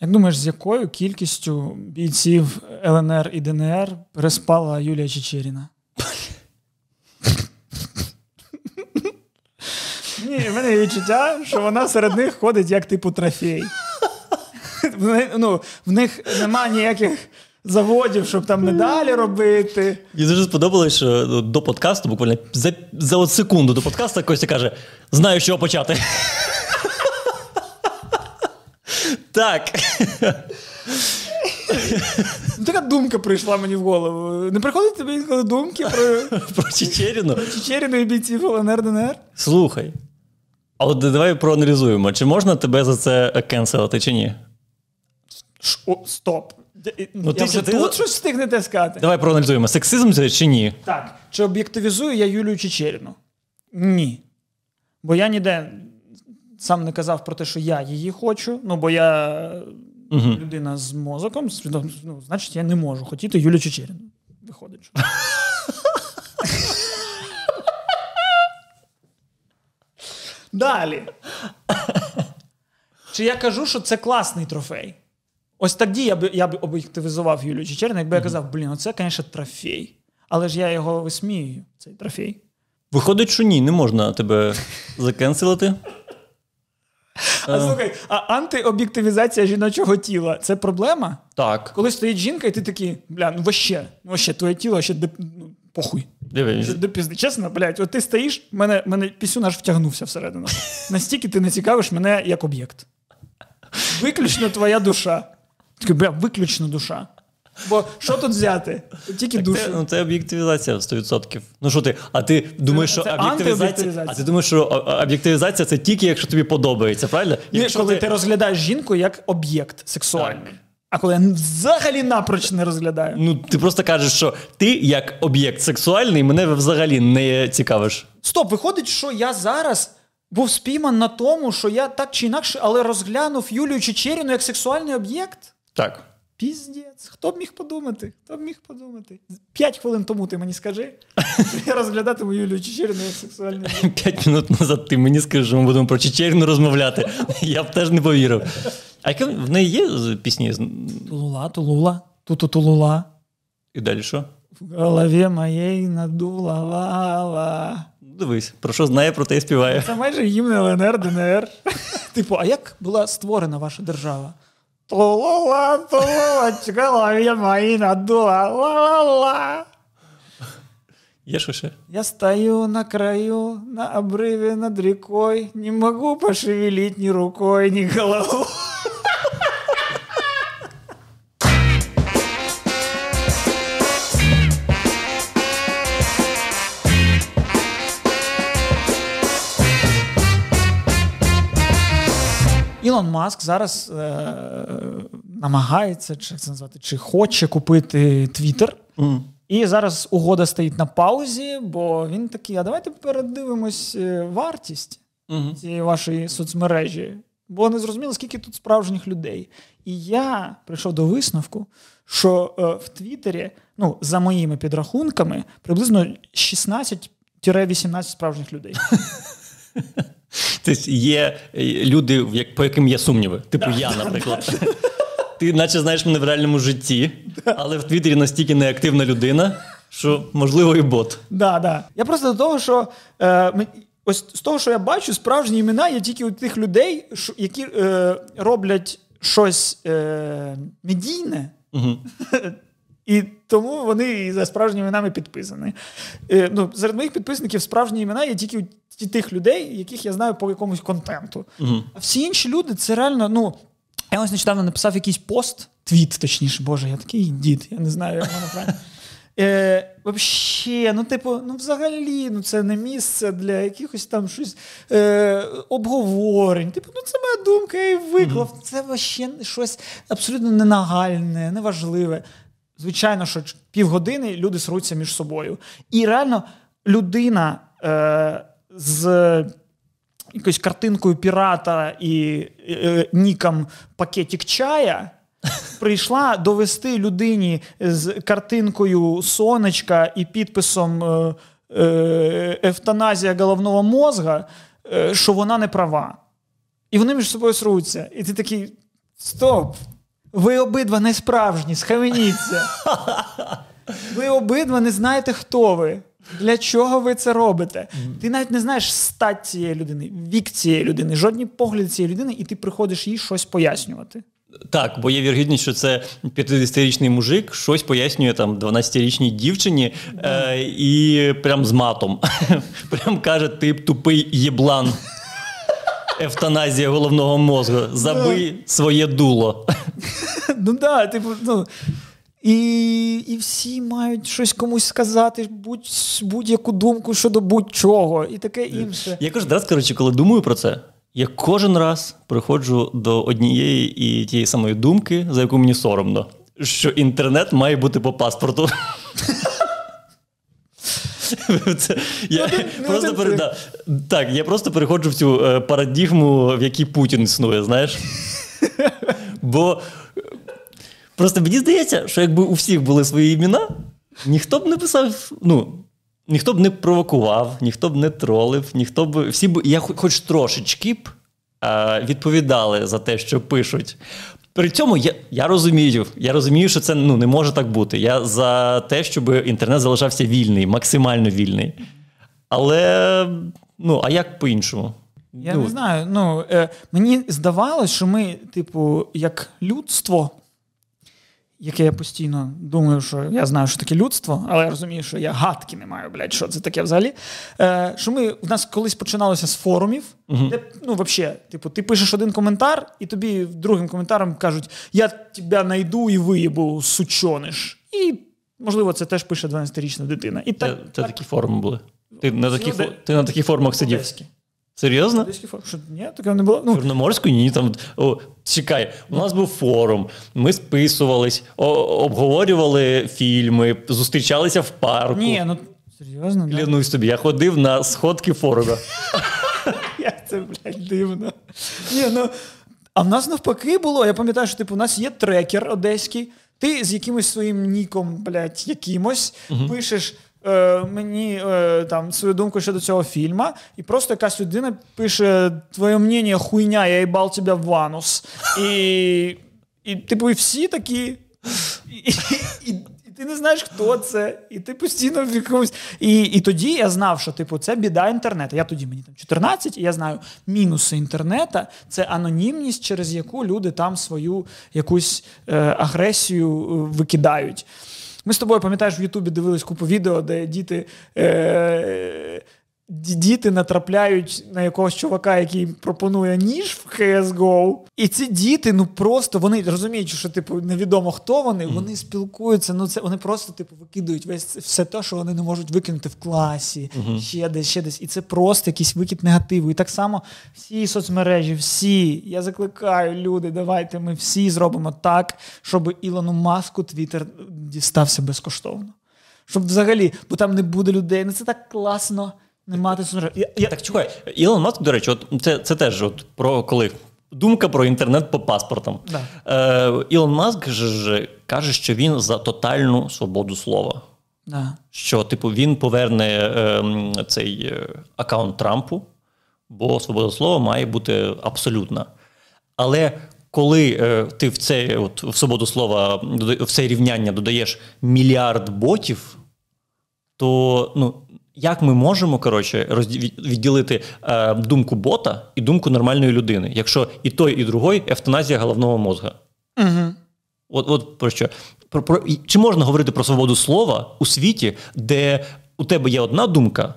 Як думаєш, з якою кількістю бійців ЛНР і ДНР переспала Юлія Чечеріна? Ні, в мене є відчуття, що вона серед них ходить як типу трофей. В них, ну, в них нема ніяких заводів, щоб там медалі робити. Мені дуже сподобалось, що ну, до подкасту, буквально за, за от секунду до подкасту, Костя каже: знаю, з чого почати. Так. Така думка прийшла мені в голову. Не приходять тобі інколи думки про Про Чечеріну. Чечеріну і бійців ЛНР ДНР? Слухай. А от давай проаналізуємо, чи можна тебе за це кенселити, чи ні? Ш- О, стоп. Ну, я ти вже ти- тут щось встигнете сказати. Давай проаналізуємо, сексизм це чи ні? Так. Чи об'єктивізую я Юлію Чечеріну? Ні. Бо я ніде сам не казав про те, що я її хочу. Ну, бо я Угу. людина з мозоком, ну, значить, я не можу хотіти Юлію Чечеріну. Виходить. Що. Далі. Чи я кажу, що це класний трофей? Ось тоді я б я б об'єктивізував Юлію Чечерину, якби я казав, блін, оце, звісно, трофей. Але ж я його висміюю, цей трофей. Виходить, що ні, не можна тебе закенселити. А слухай, а антиоб'єктивізація жіночого тіла це проблема? Так. Коли стоїть жінка, і ти такий, бля, ну вообще, ну вообще, твоє тіло ще де, ну, похуй. Диви, Ще до пізди. Чесно, блядь, от ти стоїш, мене, мене пісюн аж втягнувся всередину. Настільки ти не цікавиш мене як об'єкт. Виключно твоя душа. Такий, бля, виключно душа. Бо що тут взяти? Тільки Це, душу. ну, це об'єктивізація 100%. Ну що ти? А ти думаєш, що це об'єктивізація. А ти думаєш, що об'єктивізація це тільки якщо тобі подобається, правильно? Якщо коли ти... розглядаєш жінку як об'єкт сексуальний. Так. А коли я взагалі напроч не розглядаю. Ну, ти просто кажеш, що ти як об'єкт сексуальний мене взагалі не цікавиш. Стоп, виходить, що я зараз був спійман на тому, що я так чи інакше, але розглянув Юлію Чечеріну як сексуальний об'єкт. Так. Піздець, хто б міг подумати? Хто б міг подумати? П'ять хвилин тому ти мені скажи, я розглядатиму Юлію Чечеріну як сексуальний об'єкт. П'ять минут назад ти мені скажеш, що ми будемо про Чечеріну розмовляти. Я б теж не повірив. А яке в неї є пісні? Тулула, тулула, туту-тулула. І далі що? В голові моєї надула лава. Дивись, про що знає, про те і співає. Це майже гімн ЛНР, ДНР. Типу, а як була створена ваша держава? Тулула, тулула, в голові моїй надула ла-ла-ла. Є що ще? Я стою на краю, на обрыве над рекой, не могу пошевелить ни рукой, ни головой. Ілон Маск зараз е, намагається, чи це назвати, чи хоче купити Твіттер. І зараз угода стоїть на паузі, бо він такий: а давайте передивимось е, вартість цієї вашої соцмережі, бо не зрозуміло, скільки тут справжніх людей. І я прийшов до висновку, що е, в Твіттері, ну, за моїми підрахунками, приблизно 16-18 справжніх людей. Тобто є е, люди, по яким є сумніви. Типу я, наприклад. Ти наче знаєш мене в реальному житті, але в Твіттері настільки неактивна людина, що можливо і бот. Да, да. Я просто до того, що е, ось з того, що я бачу, справжні імена є тільки у тих людей, які е, роблять щось е, медійне, Угу. і тому вони і за справжніми іменами підписані. Е, ну, серед моїх підписників справжні імена є тільки у тих людей, яких я знаю по якомусь контенту. Угу. А всі інші люди це реально, ну. Я ось нещодавно написав якийсь пост, твіт, точніше, боже, я такий дід, я не знаю, як воно правильно. Е, Вообще, ну, типу, ну взагалі, ну це не місце для якихось там щось е, обговорень. Типу, ну це моя думка, я її виклав. Це вообще щось абсолютно ненагальне, неважливе. Звичайно, що півгодини люди сруться між собою. І реально людина е, з якоюсь картинкою пірата і е, ніком пакетик чая. Прийшла довести людині з картинкою сонечка і підписом е, е, евтаназія головного мозга, е, що вона не права. І вони між собою сруться. І ти такий. Стоп! Ви обидва не справжні, схаменіться. Ви обидва не знаєте, хто ви. Для чого ви це робите? Ти навіть не знаєш стать цієї людини, вік цієї людини, жодні погляди цієї людини, і ти приходиш їй щось пояснювати. Так, бо є вірогідність, що це 50-річний мужик щось пояснює там 12-річній дівчині е, і прям з матом. Прям каже: ти тупий єблан. Евтаназія головного мозку. Забий своє дуло. Ну да, типу, ну. І і всі мають щось комусь сказати, будь, будь-яку думку щодо будь-чого, і таке інше. Я кожен раз, коротше, коли думаю про це, я кожен раз приходжу до однієї і тієї самої думки, за яку мені соромно, що інтернет має бути по паспорту. Це, я ну, просто пере, да, Так, я просто переходжу в цю е, парадігму, в якій Путін існує, знаєш. Бо просто мені здається, що якби у всіх були свої імена, ніхто б не писав, ну, ніхто б не провокував, ніхто б не тролив, ніхто б. Всі б, я хоч трошечки б е, відповідали за те, що пишуть. При цьому я я розумію, я розумію, що це ну, не може так бути. Я за те, щоб інтернет залишався вільний, максимально вільний. Але ну, а як по-іншому? Я ну, не знаю. Ну, е, Мені здавалось, що ми, типу, як людство, яке я постійно думаю, що я знаю, що таке людство, але я розумію, що я гадки не маю, блядь, що це таке взагалі. Е, Що ми у нас колись починалося з форумів, uh де ну, взагалі, типу, ти пишеш один коментар, і тобі другим коментаром кажуть: Я тебе найду і виїбу, сучониш. І, можливо, це теж пише 12-річна дитина. І так, Це, це так. такі форуми були. Ти на таких, ти на таких форумах сидів? Серйозно? Що, ні, таке не було. Ну. Чорноморську ні. Там, о, Чекай, у нас був форум, ми списувались, о, обговорювали фільми, зустрічалися в парку. Ні, ну серйозно? Клянусь тобі, я ходив на сходки форуму. Як це, блядь, дивно. Ні, ну, А в нас навпаки було. Я пам'ятаю, що типу, у нас є трекер одеський, ти з якимось своїм ніком, блядь, якимось, угу. пишеш е, мені е, там свою думку щодо цього фільму, і просто якась людина пише: Твоє мнення хуйня, я їбал тебе в ванус. І, і типу, і всі такі. І, і, і ти не знаєш, хто це, і ти постійно в якомусь. І і тоді я знав, що типу це біда інтернету. Я тоді мені там 14, і я знаю, мінуси інтернету це анонімність, через яку люди там свою якусь е, агресію е, викидають. Ми з тобою пам'ятаєш в Ютубі дивились купу відео, де діти. Е- Діти натрапляють на якогось чувака, який пропонує ніж в CSGO. І ці діти, ну просто вони розуміють, що типу невідомо хто вони, mm. вони спілкуються. Ну це вони просто типу викидують весь все те, що вони не можуть викинути в класі, mm-hmm. ще десь, ще десь. І це просто якийсь викид негативу. І так само всі соцмережі, всі. Я закликаю люди, давайте ми всі зробимо так, щоб Ілону Маску Твіттер дістався безкоштовно. Щоб взагалі, бо там не буде людей. Ну це так класно. Не мати я, я... Так чекай, Ілон Маск, до речі, от це це теж от про коли думка про інтернет по паспортам. Да. Е, Ілон Маск ж каже, що він за тотальну свободу слова. Да. Що, типу, він поверне е, цей е, аккаунт Трампу, бо свобода слова має бути абсолютна. Але коли е, ти в це от, в свободу слова в це рівняння додаєш мільярд ботів, то ну, як ми можемо коротше, відділити е, думку бота і думку нормальної людини, якщо і той, і другой евтаназія головного мозга? Угу. От от про що? Про, про, Чи можна говорити про свободу слова у світі, де у тебе є одна думка,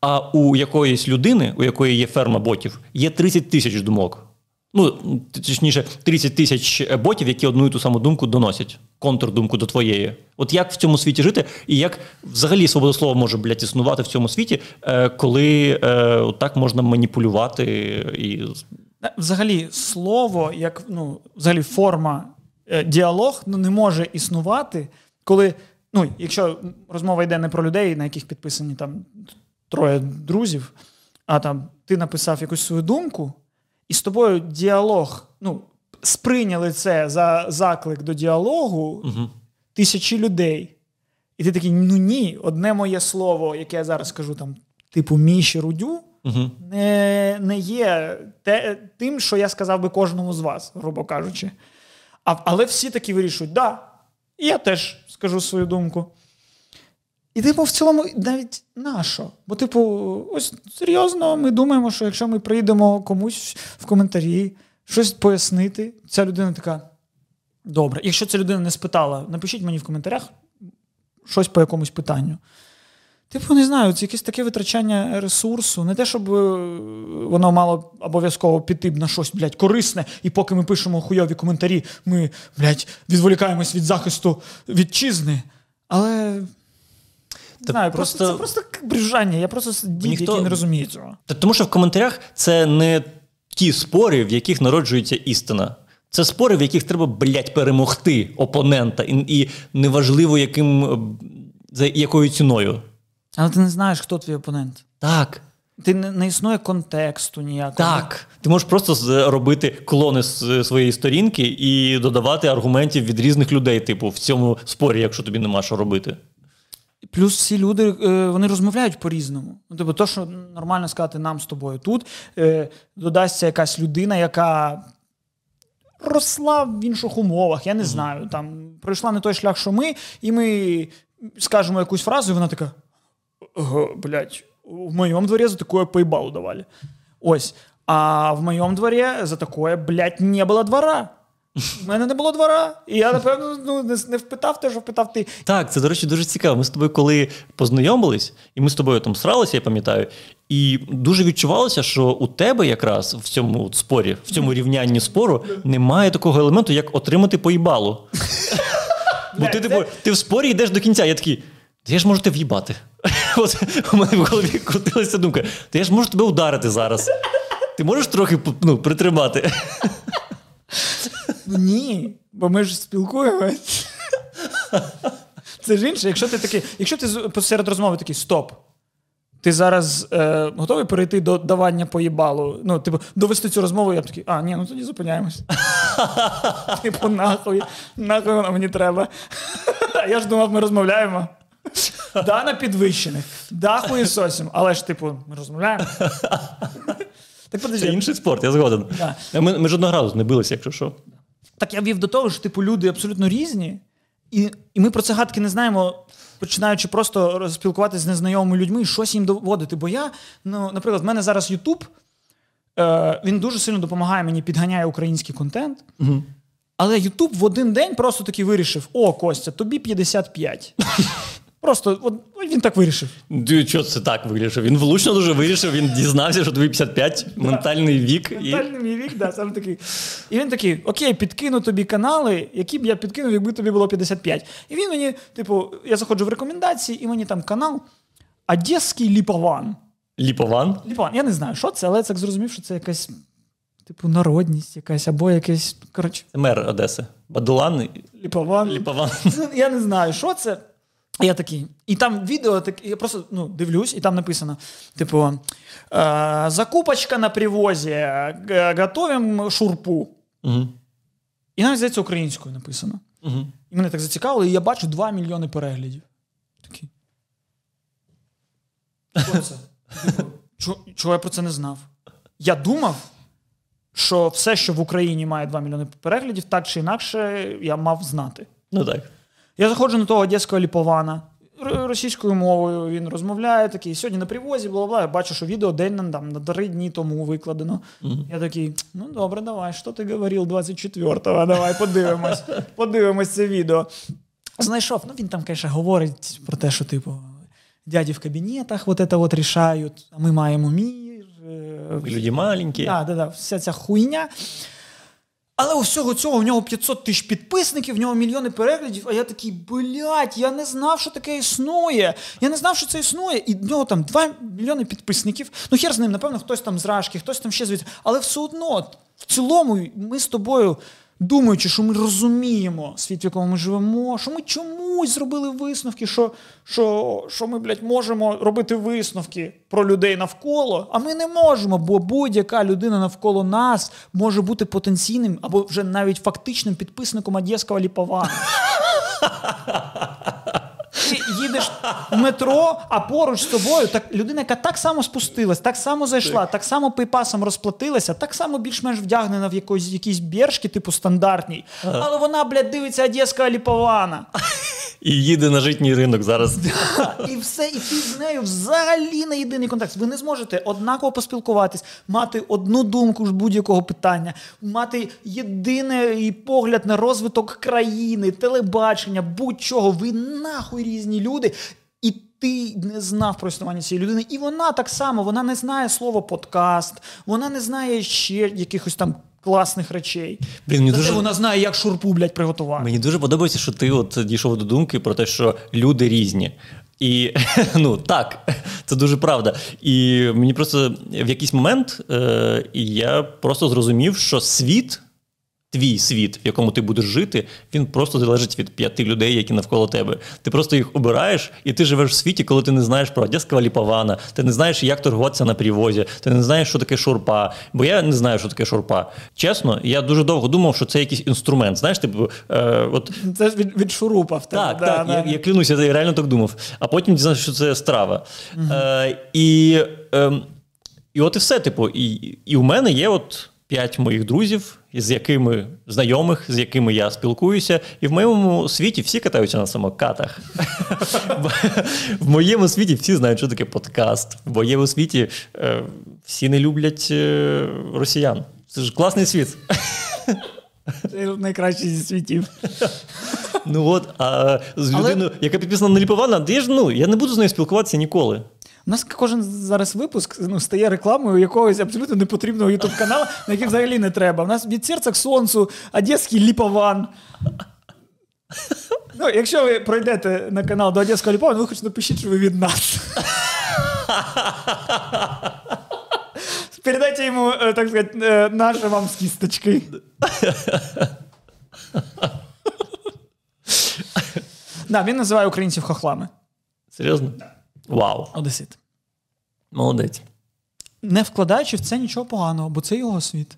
а у якоїсь людини, у якої є ферма ботів, є 30 тисяч думок? Ну, точніше, 30 тисяч ботів, які одну і ту саму думку доносять, контрдумку до твоєї. От як в цьому світі жити, і як взагалі свобода слова може блядь, існувати в цьому світі, е, коли е, так можна маніпулювати і. Взагалі, слово, як ну, взагалі форма е, діалог ну, не може існувати, коли, ну, якщо розмова йде не про людей, на яких підписані там троє друзів, а там ти написав якусь свою думку і з тобою діалог, ну, сприйняли це за заклик до діалогу угу. тисячі людей. І ти такий: ну ні, одне моє слово, яке я зараз скажу, там, типу Міші Рудю, угу. не не є те, тим, що я сказав би кожному з вас, грубо кажучи. А, Але всі такі вирішують, да, і я теж скажу свою думку. І, типу, в цілому, навіть нащо? Бо, типу, ось серйозно, ми думаємо, що якщо ми прийдемо комусь в коментарі щось пояснити, ця людина така. Добре. Якщо ця людина не спитала, напишіть мені в коментарях щось по якомусь питанню. Типу, не знаю, це якесь таке витрачання ресурсу. Не те, щоб е, воно мало обов'язково піти на щось, блядь, корисне, і поки ми пишемо хуйові коментарі, ми, блядь, відволікаємось від захисту вітчизни. Але. Не знаю, просто, це просто брюжання. Я просто дід, ніхто... який не розуміє цього. Тому що в коментарях це не ті спори, в яких народжується істина. Це спори, в яких треба, блядь, перемогти опонента, і і неважливо, яким за якою ціною. Але ти не знаєш, хто твій опонент. Так. Ти не, не існує контексту ніякого. Так. Ти можеш просто робити клони з своєї сторінки і додавати аргументів від різних людей, типу, в цьому спорі, якщо тобі нема що робити. Плюс всі люди е, вони розмовляють по-різному. Ну, Тобто, то, що нормально сказати нам з тобою тут, е, додасться якась людина, яка росла в інших умовах, я не знаю. Там пройшла не той шлях, що ми, і ми скажемо якусь фразу, і вона така: блядь, в моєму дворі за такое поїбалу давали. Ось. А в моєму дворі за такое, блядь, не було двора. У мене не було двора, і я, напевно, ну, не, не впитав те, що впитав ти. Так, це, до речі, дуже цікаво. Ми з тобою, коли познайомились, і ми з тобою там сралися, я пам'ятаю, і дуже відчувалося, що у тебе якраз в цьому спорі, в цьому рівнянні спору, немає такого елементу, як отримати поїбалу. Бо ти, типу, ти в спорі йдеш до кінця, я такий. Та я ж можу тебе в'їбати. От у мене в голові крутилася думка. Та я ж можу тебе ударити зараз. Ти можеш трохи ну, притримати? Ну ні, бо ми ж спілкуємось. Це ж інше, якщо ти такий, якщо ти посеред розмови такий стоп. Ти зараз е, готовий перейти до давання поїбалу? Ну, типу, довести цю розмову, я б такий, а, ні, ну тоді зупиняємось. Типу, нахуй, нахуй воно мені треба. Я ж думав, ми розмовляємо. Да, на підвищених, да, хуєсосім, але ж, типу, ми розмовляємо. Так. Це інший спорт, я згоден. Ми жодного разу не билися, якщо що. Так я вів до того, що типу люди абсолютно різні, і і ми про це гадки не знаємо, починаючи просто спілкуватися з незнайомими людьми і щось їм доводити. Бо я, ну, наприклад, в мене зараз Ютуб, е, він дуже сильно допомагає мені, підганяє український контент. Угу. Але Ютуб в один день просто таки вирішив: О, Костя, тобі 55. Просто от, він так вирішив. Що це так вирішив? Він влучно дуже вирішив, він дізнався, що тобі 55, ментальний вік. Ментальний вік, да, саме такий. І він такий: Окей, підкину тобі канали, які б я підкинув, якби тобі було 55. І він мені, типу, я заходжу в рекомендації, і мені там канал Одеський Ліпован. Ліпован? Ліпован. Я не знаю, що це, але я так зрозумів, що це якась. Типу, народність якась, або якесь. коротше. Мер Одеси. Бадулан. Ліпован. Ліпован. Я не знаю, що це. Я такий, і там відео, так, я просто ну, дивлюсь, і там написано: типу, е, закупочка на привозі, готовим шурпу. Угу. І навіть здається, українською написано. Угу. І мене так зацікавило, і я бачу 2 мільйони переглядів. Такий. Що це? Типу, чого я про це не знав? Я думав, що все, що в Україні має 2 мільйони переглядів, так чи інакше, я мав знати. Ну так. Я заходжу на того одеського ліпована. Російською мовою він розмовляє такий. Сьогодні на привозі, бла бла. Я бачу, що відео день там, на три дні тому викладено. Mm-hmm. Я такий, ну добре, давай, що ти говорив 24-го? Давай подивимось, подивимось це відео. Знайшов. Ну він там, звісно, говорить про те, що, типу, дяді в кабінетах вот это вот рішають, а ми маємо мір. Е, Люди маленькі. Да, да, да, вся ця хуйня. Але у всього цього в нього 500 тисяч підписників, в нього мільйони переглядів. А я такий, блядь, я не знав, що таке існує. Я не знав, що це існує. І в нього там 2 мільйони підписників. Ну, хер з ним, напевно, хтось там з Рашки, хтось там ще звідси. Але все одно, в цілому, ми з тобою думаючи, що ми розуміємо світ, в якому ми живемо, що ми чомусь зробили висновки, що що, що ми, блядь, можемо робити висновки про людей навколо, а ми не можемо, бо будь-яка людина навколо нас може бути потенційним або вже навіть фактичним підписником Одеського ліпована. ти їдеш в метро, а поруч з тобою так людина, яка так само спустилась, так само зайшла, так само пейпасом розплатилася, так само більш-менш вдягнена в якось, якісь біршки, типу стандартній. Але вона, блядь, дивиться Одеська Ліпована. І їде на житній ринок зараз. І все, і ти з нею взагалі не єдиний контакт. Ви не зможете однаково поспілкуватись, мати одну думку з будь-якого питання, мати єдиний погляд на розвиток країни, телебачення, будь-чого. Ви нахуй різні люди. І ти не знав про існування цієї людини. І вона так само вона не знає слово подкаст, вона не знає ще якихось там класних речей. Блін, мені дуже- вона знає, як шурпу, блядь, приготувати. Мені дуже подобається, що ти от дійшов до думки про те, що люди різні. І ну так, це дуже правда. І мені просто в якийсь момент е, я просто зрозумів, що світ, твій світ, в якому ти будеш жити, він просто залежить від п'яти людей, які навколо тебе. Ти просто їх обираєш, і ти живеш в світі, коли ти не знаєш про Одеського ліпована, ти не знаєш, як торгуватися на привозі, ти не знаєш, що таке шурпа. Бо я не знаю, що таке шурпа. Чесно, я дуже довго думав, що це якийсь інструмент. Знаєш, типу, е, от Це ж від, від шурупа в тебе. так, да, так, да. я, я клянуся, я реально так думав. А потім дізнався, що це страва. Е, і, е, і от і все, типу, і, і у мене є от п'ять моїх друзів, з якими знайомих, з якими я спілкуюся, і в моєму світі всі катаються на самокатах. В моєму світі всі знають, що таке подкаст. В моєму світі е, всі не люблять е, росіян. Це ж класний світ. Це найкращий зі світів. Ну от, а з людиною, яка підписана на Ліпована, я ж ну я не буду з нею спілкуватися ніколи. У нас кожен зараз випуск ну, стає рекламою якогось абсолютно непотрібного ютуб каналу, на який взагалі не треба. У нас від серця к сонцу, Одеський ліпован. Ну, якщо ви пройдете на канал до Одеського ліпована, ви хоч напишіть, що ви від нас. Передайте йому, е, так сказати, е, наші вам з кісточки. Да, він називає українців хохлами. Серйозно? Вау, Одесит. молодець. не вкладаючи в це нічого поганого, бо це його світ.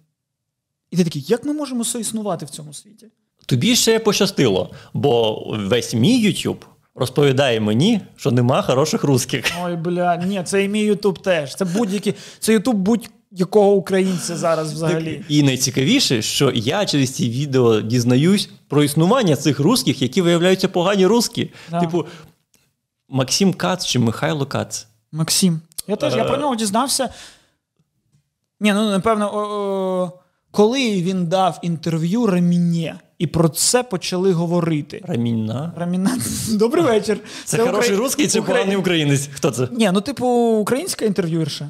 І ти такий, як ми можемо соіснувати в цьому світі? Тобі ще пощастило, бо весь мій YouTube розповідає мені, що нема хороших русських. Ой, бля, ні, це і мій Ютуб теж. Це будь-який, це Ютуб будь-якого українця зараз взагалі. І найцікавіше, що я через ці відео дізнаюсь про існування цих русських, які виявляються погані русські. Да. Типу Максим Кац чи Михайло Кац. Максим. Я теж я про нього дізнався. Ні, ну напевно, о, о, коли він дав інтерв'ю Раміне, і про це почали говорити. Рамінна. Раміна, добрий вечір. Це, хороший укра- русський чи Укра- поганий українець? Хто це? Ні, ну, типу, українська інтерв'юерша,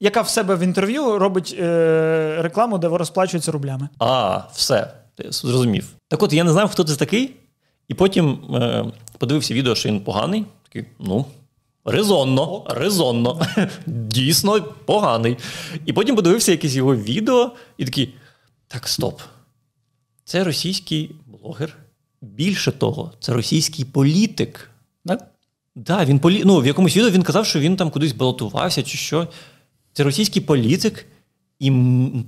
яка в себе в інтерв'ю робить е, рекламу, де розплачується рублями. А, все, зрозумів. Так от я не знав, хто це такий, і потім е, подивився відео, що він поганий. Такий, ну, резонно, резонно. Дійсно поганий. І потім подивився якесь його відео і такий: так, стоп. Це російський блогер. Більше того, це російський політик. Так? Да, він полі... ну, в якомусь відео він казав, що він там кудись балотувався чи що. Це російський політик, і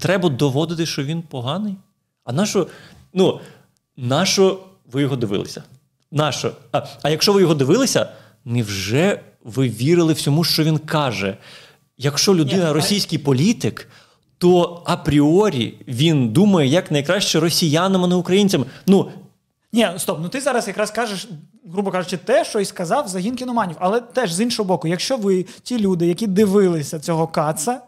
треба доводити, що він поганий. А нащо, ну, нащо ви його дивилися? Нащо? А, а якщо ви його дивилися, невже ви вірили всьому, що він каже? Якщо людина Ні, російський політик, то апріорі він думає як найкраще росіянам, а не українцям. Ну, Ні, стоп, ну ти зараз якраз кажеш, грубо кажучи, те, що і сказав загін кіноманів. Але теж з іншого боку, якщо ви ті люди, які дивилися цього каца,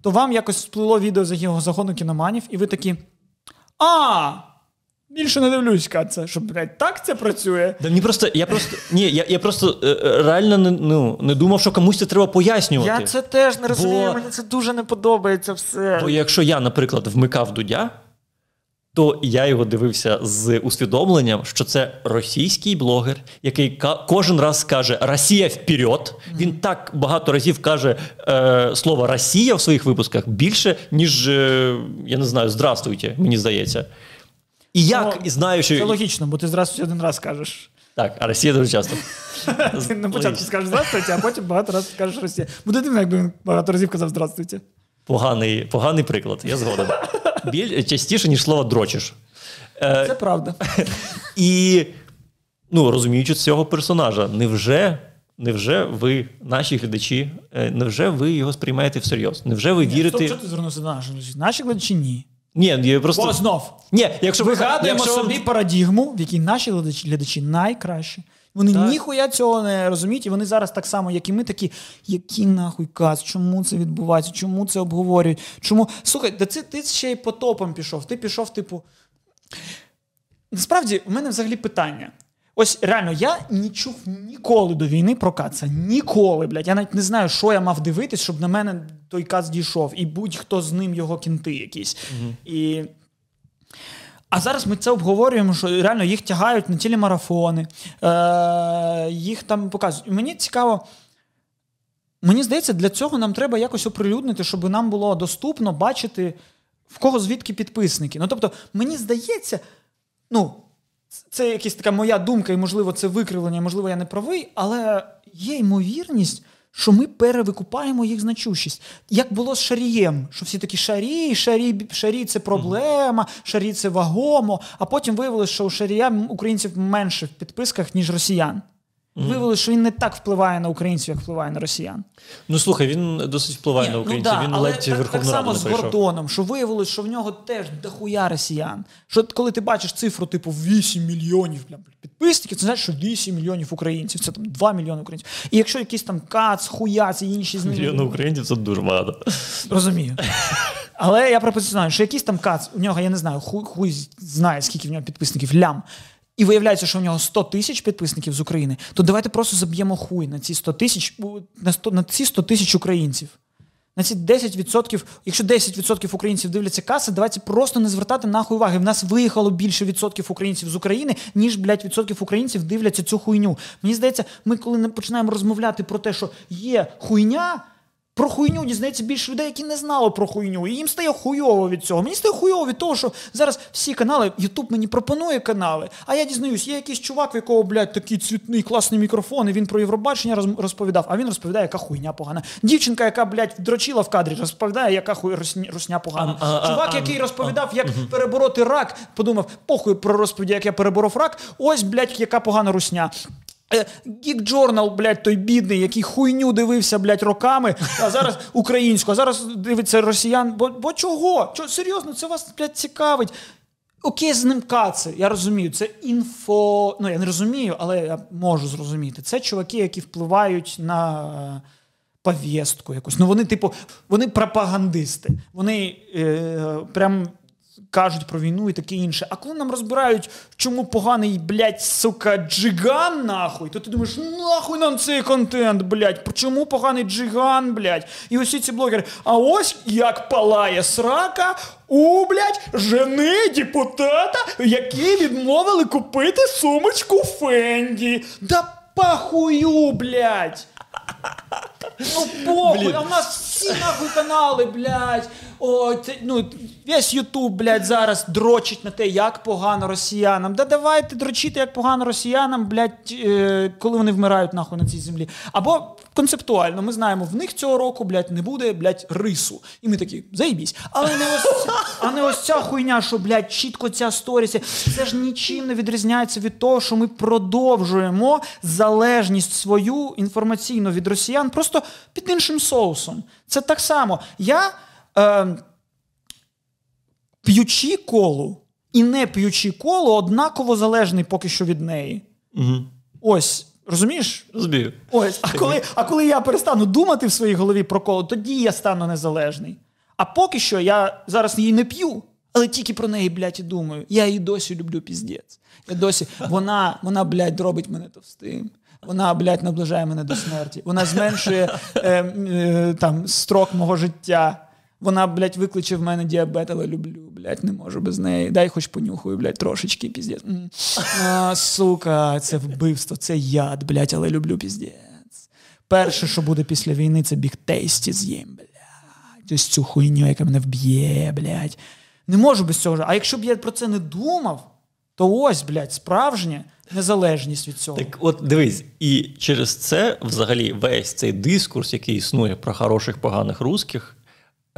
то вам якось сплило відео з його загону кіноманів, і ви такі. А! Більше не дивлюсь каца, що, блядь, так це працює. Да мені просто, я просто, ні, я, я просто е, е, реально не, ну, не думав, що комусь це треба пояснювати. Я це теж не розумію, Бо- мені це дуже не подобається все. Бо якщо я, наприклад, вмикав Дудя, то я його дивився з усвідомленням, що це російський блогер, який ка- кожен раз каже Росія вперед. Він так багато разів каже е, слово Росія в своїх випусках більше, ніж е, я не знаю, здравствуйте, мені здається. І як Ну, знаю, що Це логічно, бо ти зразу один раз кажеш. так, а Росія дуже часто. Ти на початку скажеш здравствуйте, а потім багато разів скажеш Росія. Буде дивно, якби він багато разів казав здравствуйте. Поганий, поганий приклад, я згоден. Біль частіше, ніж слово дрочиш. Е, Це правда. І ну розуміючи цього персонажа, невже невже ви, наші глядачі, е, невже ви його сприймаєте всерйоз? Невже ви вірите? Стоп, що ти звернувся до наших глядачів? Наші глядачі ні. Ні, я просто Бо знов. ні, якщо Вигадуємо якщо... собі парадігму, в якій наші глядачі, глядачі найкращі. Вони Так. ніхуя цього не розуміють, і вони зараз так само, як і ми, такі, які нахуй каз, чому це відбувається, чому це обговорюють? Чому. Слухай, да це ти ще й потопом пішов. Ти пішов, типу. Насправді, у мене взагалі питання. Ось реально, я не чув ніколи до війни про каца. Ніколи, блядь. Я навіть не знаю, що я мав дивитись, щоб на мене той кац дійшов. І будь-хто з ним його кінти якісь. І а зараз ми це обговорюємо, що реально їх тягають на телемарафони, е- їх там показують. І мені цікаво. Мені здається, для цього нам треба якось оприлюднити, щоб нам було доступно бачити, в кого звідки підписники. Ну тобто, мені здається, ну, це якась така моя думка, і можливо, це викривлення, можливо, я не правий, але є ймовірність, що ми перевикупаємо їх значущість. Як було з Шарієм, що всі такі шарі, шарі, шарі це проблема, шарі це вагомо. А потім виявилось, що у Шарія українців менше в підписках, ніж росіян. Виявилось, що він не так впливає на українців, як впливає на росіян. Ну слухай, він досить впливає на українців. Ну, да, він але ледь так, Верховну так Раду само з. Гордоном, що виявилось, що в нього теж дохуя росіян. Що коли ти бачиш цифру, типу 8 мільйонів бля, підписників, це значить, що 8 мільйонів українців, це там 2 мільйони українців. І якщо якийсь там кац, хуяц і інші з Мільйони українців це дуже багато. Розумію. Але я пропозицію, що якийсь там кац, у нього, я не знаю, хуй, хуй знає, скільки в нього підписників, лям. І виявляється, що у нього 100 тисяч підписників з України, то давайте просто заб'ємо хуй на ці 100 тисяч, на, 100, на ці 100 тисяч українців. На ці 10%, якщо 10% українців дивляться каси, давайте просто не звертати нахуй уваги. В нас виїхало більше відсотків українців з України, ніж, блядь, відсотків українців дивляться цю хуйню. Мені здається, ми коли не починаємо розмовляти про те, що є хуйня. Про хуйню дізнається більше людей, які не знали про хуйню. І їм стає хуйово від цього. Мені стає хуйово від того, що зараз всі канали, Ютуб мені пропонує канали, а я дізнаюсь, є якийсь чувак, в якого, блядь, такий цвітний класний мікрофон, і він про Євробачення розповідав, а він розповідає, яка хуйня погана. Дівчинка, яка, блядь, дрочила в кадрі, розповідає, яка хуй русня, погана. А, а, а, Чувак, а, який розповідав, як перебороти рак, подумав, похуй про розповіді, як я переборов рак, ось, блядь, яка погана русня. Е, Geek Journal, блядь, той бідний, який хуйню дивився, блядь, роками, а зараз українську, а зараз дивиться росіян. Бо, бо чого? Чо, серйозно, це вас, блядь, цікавить. Окей, з ним каци, я розумію, це інфо. Ну, я не розумію, але я можу зрозуміти. Це чуваки, які впливають на е, повістку якусь. Ну, вони, типу, вони пропагандисти. Вони е, прям кажуть про війну і таке інше. А коли нам розбирають, чому поганий, блядь, сука, джиган, нахуй, то ти думаєш, нахуй нам цей контент, блядь, чому поганий джиган, блядь? І усі ці блогери, а ось як палає срака у, блядь, жени депутата, які відмовили купити сумочку Фенді. Да пахую, блядь! Ну похуй, а в нас всі нахуй канали, блядь. О, це, ну, весь Ютуб, блядь, зараз дрочить на те, як погано росіянам. Да давайте дрочити, як погано росіянам, блядь, е, коли вони вмирають нахуй на цій землі. Або концептуально, ми знаємо, в них цього року, блядь, не буде, блядь, рису. І ми такі, заїбісь. Але не ось, а не ось ця хуйня, що, блядь, чітко ця сторіся. Це ж нічим не відрізняється від того, що ми продовжуємо залежність свою інформаційну від росіян просто під іншим соусом. Це так само. Я е, п'ючи колу і не п'ючи колу, однаково залежний поки що від неї. Угу. Ось, розумієш? Розумію. Ось, а коли, а коли я перестану думати в своїй голові про коло, тоді я стану незалежний. А поки що я зараз її не п'ю, але тільки про неї, блядь, і думаю. Я її досі люблю піздець. Я досі, вона, вона, блядь, робить мене товстим. Вона, блядь, наближає мене до смерті. Вона зменшує е, е, там, строк мого життя. Вона, блядь, викличе в мене діабет, але люблю, блядь, не можу без неї. Дай хоч понюхаю, блядь, трошечки, піздець. Сука, це вбивство, це яд, блядь, але люблю піздець. Перше, що буде після війни, це біг тейсті з'їм, блядь. Ось цю хуйню, яка мене вб'є, блядь. Не можу без цього. А якщо б я про це не думав, то ось, блядь, справжня незалежність від цього. Так, от дивись, і через це взагалі весь цей дискурс, який існує про хороших, поганих русських,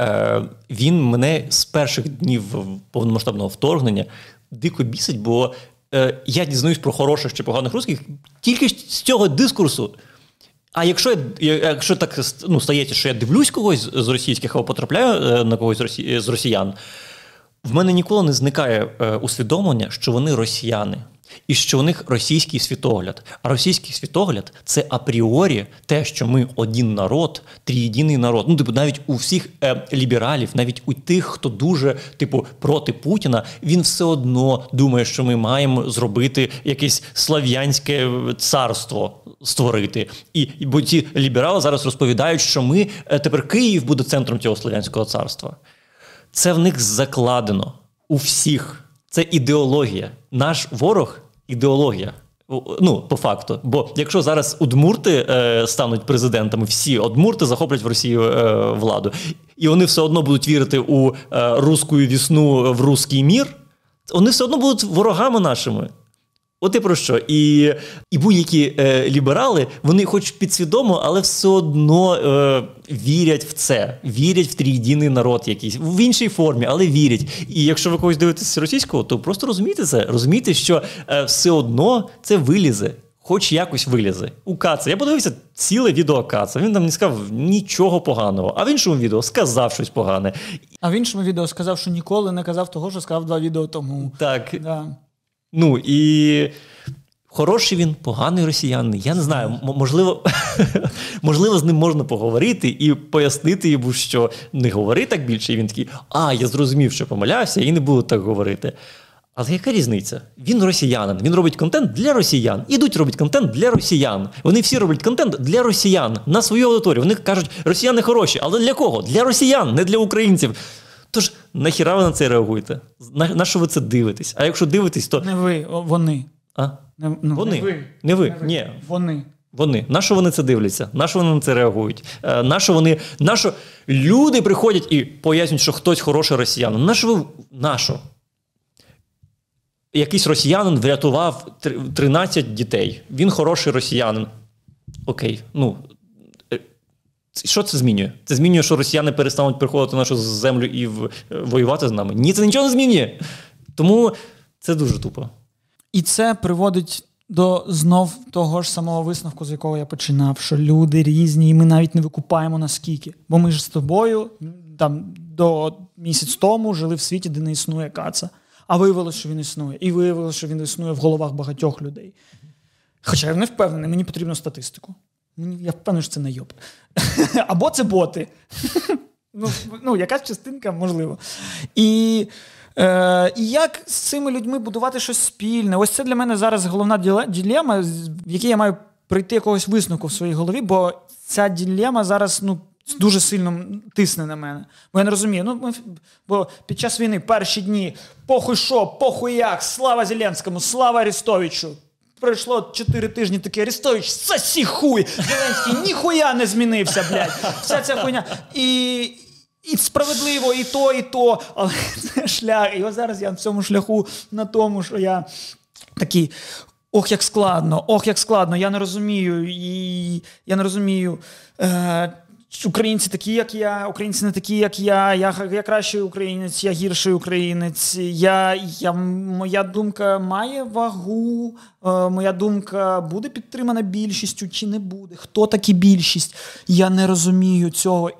е, він мене з перших днів повномасштабного вторгнення дико бісить, бо е, я дізнаюсь про хороших чи поганих русських тільки з цього дискурсу. А якщо я, якщо так ну, стається, що я дивлюсь когось з російських або потрапляю е, на когось з росіян, в мене ніколи не зникає усвідомлення, що вони росіяни і що у них російський світогляд. А російський світогляд це апріорі те, що ми один народ, трієдиний народ. Ну, типу, навіть у всіх е, лібералів, навіть у тих, хто дуже типу проти Путіна, він все одно думає, що ми маємо зробити якесь слав'янське царство створити. І бо ті ліберали зараз розповідають, що ми е, тепер Київ буде центром цього слав'янського царства. Це в них закладено у всіх. Це ідеологія. Наш ворог ідеологія. Ну, по факту. Бо якщо зараз удмурти е, стануть президентами, всі одмурти захоплять в Росію е, владу, і вони все одно будуть вірити у е, русську вісну в русський мір, вони все одно будуть ворогами нашими. От і про що? І і будь-які е, ліберали, вони хоч підсвідомо, але все одно е, вірять в це, вірять в трійдійний народ якийсь в іншій формі, але вірять. І якщо ви когось дивитеся російського, то просто розумійте це. Розумійте, що е, все одно це вилізе, хоч якось вилізе. У Каца. Я подивився ціле відео Каца. Він там не сказав нічого поганого, а в іншому відео сказав щось погане. А в іншому відео сказав, що ніколи не казав того, що сказав два відео тому. Так. Да. Ну і хороший він, поганий росіянин. Я не знаю, можливо, можливо, з ним можна поговорити і пояснити йому, що не говори так більше. І він такий, а, я зрозумів, що помилявся, і не буду так говорити. Але яка різниця? Він росіянин, він робить контент для росіян. Ідуть робить контент для росіян. Вони всі роблять контент для росіян на свою аудиторію. Вони кажуть, росіяни хороші, але для кого? Для росіян, не для українців. Тож нахіра ви на це реагуєте? На, на що ви це дивитесь? А якщо дивитесь, то. Не ви, вони. А? Не, ну, вони. Не ви. Не ви. Не ви. Ні. Вони. Вони. На що вони це дивляться? На що вони на це реагують? Е, на що вони. На що люди приходять і пояснюють, що хтось хороший росіянин. На що ви. На що? Якийсь росіянин врятував 13 дітей. Він хороший росіянин. Окей. Ну, що це змінює? Це змінює, що росіяни перестануть приходити на нашу землю і воювати з нами? Ні, це нічого не змінює. Тому це дуже тупо. І це приводить до знов того ж самого висновку, з якого я починав, що люди різні, і ми навіть не викупаємо наскільки. Бо ми ж з тобою там до місяць тому жили в світі, де не існує каца. А виявилося, що він існує. І виявилося, що він існує в головах багатьох людей. Хоча я не впевнений, мені потрібно статистику. Я впевнений, що це найоб. Або це боти. Ну, ну, Якась частинка можливо. І е, і як з цими людьми будувати щось спільне? Ось це для мене зараз головна ділема, в якій я маю прийти якогось висновку в своїй голові, бо ця ділема зараз ну, дуже сильно тисне на мене. Бо я не розумію. Ну, Бо під час війни перші дні похуй що, похуй як, слава Зеленському, слава Арестовичу. Пройшло чотири тижні такий Арестович, сосі хуй! Зеленський ніхуя не змінився, блядь. Вся ця хуйня. І і справедливо, і то, і то. Але це шлях. І ось зараз я в цьому шляху на тому, що я такий. Ох, як складно, ох, як складно. Я не розумію. І я не розумію. Е, Українці такі, як я, українці не такі, як я. Я я кращий українець, я гірший українець. Я, я, Моя думка має вагу, е, моя думка буде підтримана більшістю чи не буде. Хто такі більшість? Я не розумію цього.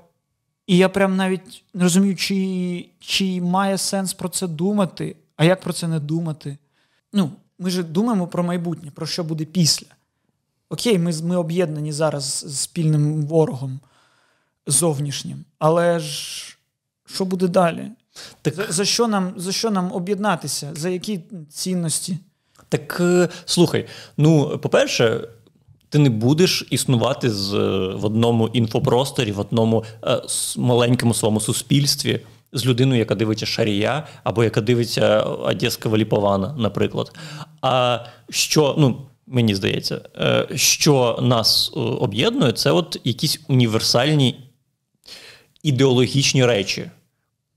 І я прям навіть не розумію, чи чи має сенс про це думати, а як про це не думати. Ну, Ми ж думаємо про майбутнє, про що буде після. Окей, ми ми об'єднані зараз з спільним ворогом зовнішнім. Але ж що буде далі? Так... За, за що нам за що нам об'єднатися? За які цінності? Так е, слухай, ну, по-перше, ти не будеш існувати з, в одному інфопросторі, в одному е, маленькому своєму суспільстві з людиною, яка дивиться Шарія, або яка дивиться Одеського Ліпована, наприклад. А що, ну. Мені здається, е, що нас е, об'єднує, це от якісь універсальні ідеологічні речі.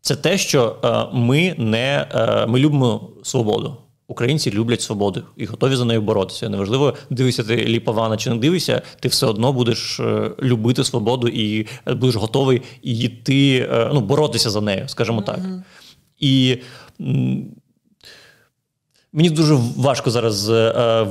Це те, що е, ми не е, ми любимо свободу. Українці люблять свободу і готові за нею боротися. Неважливо, дивишся ти Ліпована чи не дивишся, ти все одно будеш е, любити свободу і будеш готовий йти, ну, боротися за нею, скажімо так. Mm-hmm. І мені дуже важко зараз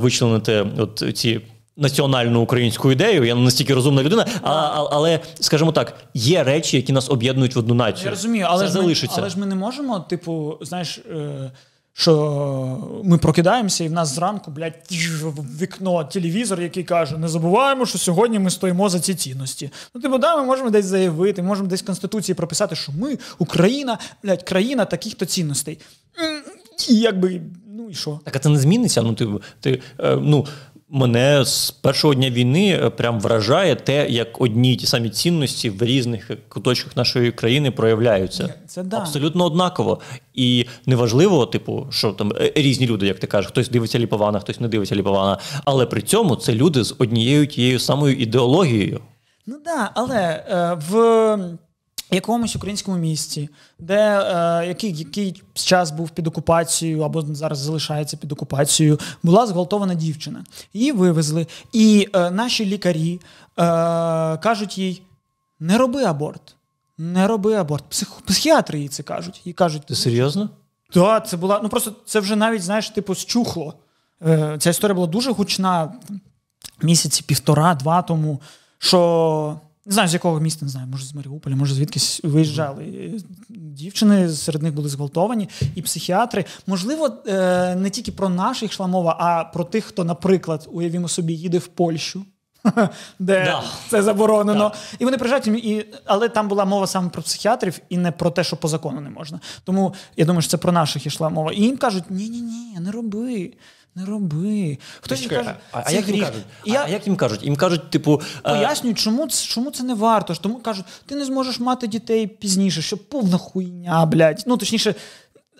вичленити от ці. Національну українську ідею, я не настільки розумна людина, а, а, але скажімо так, є речі, які нас об'єднують в одну націю. Я розумію, але Це ж залишиться. Ми, але ж ми не можемо, типу, знаєш, е, що ми прокидаємося, і в нас зранку, блядь, в вікно телевізор, який каже: не забуваємо, що сьогодні ми стоїмо за ці цінності. Ну, типу, да, ми можемо десь заявити, можемо десь в Конституції прописати, що ми, Україна, блядь, країна таких-то цінностей. І якби, ну і що? Так, а це не зміниться. Ну, ти, ти е, ну, мене з першого дня війни е, прям вражає те, як одні й ті самі цінності в різних куточках нашої країни проявляються. Це да. Абсолютно однаково. І неважливо, типу, що там е, різні люди, як ти кажеш, хтось дивиться Ліпована, хтось не дивиться Ліпована. Але при цьому це люди з однією тією самою ідеологією. Ну так, да, але е, в якомусь українському місті, де е, який, який час був під окупацією або зараз залишається під окупацією, була зґвалтована дівчина. Її вивезли, і е, наші лікарі е, кажуть їй: не роби аборт. Не роби аборт. Псих, психіатри їй це кажуть. Їй кажуть, Ти серйозно? так, це була. Ну просто це вже навіть, знаєш, типу, щухло. Е, ця історія була дуже гучна місяці півтора-два тому. Що не знаю, з якого міста, не знаю, може з Маріуполя, може звідкись виїжджали. Дівчини серед них були зґвалтовані, і психіатри. Можливо, е, не тільки про наших йшла мова, а про тих, хто, наприклад, уявімо собі, їде в Польщу. Де Да. це заборонено, і вони приїжджають, і, але там була мова саме про психіатрів і не про те, що по закону не можна. Тому я думаю, що це про наших ішла мова. І їм кажуть: ні, ні, ні, не роби, не роби. Хтось їм Чекай, каже, а, а як їм кажуть? І я а як їм кажуть? Їм кажуть, типу, е, пояснюю, чому, це- чому це не варто. Тому кажуть, ти не зможеш мати дітей пізніше, що повна хуйня, блядь. Ну, точніше.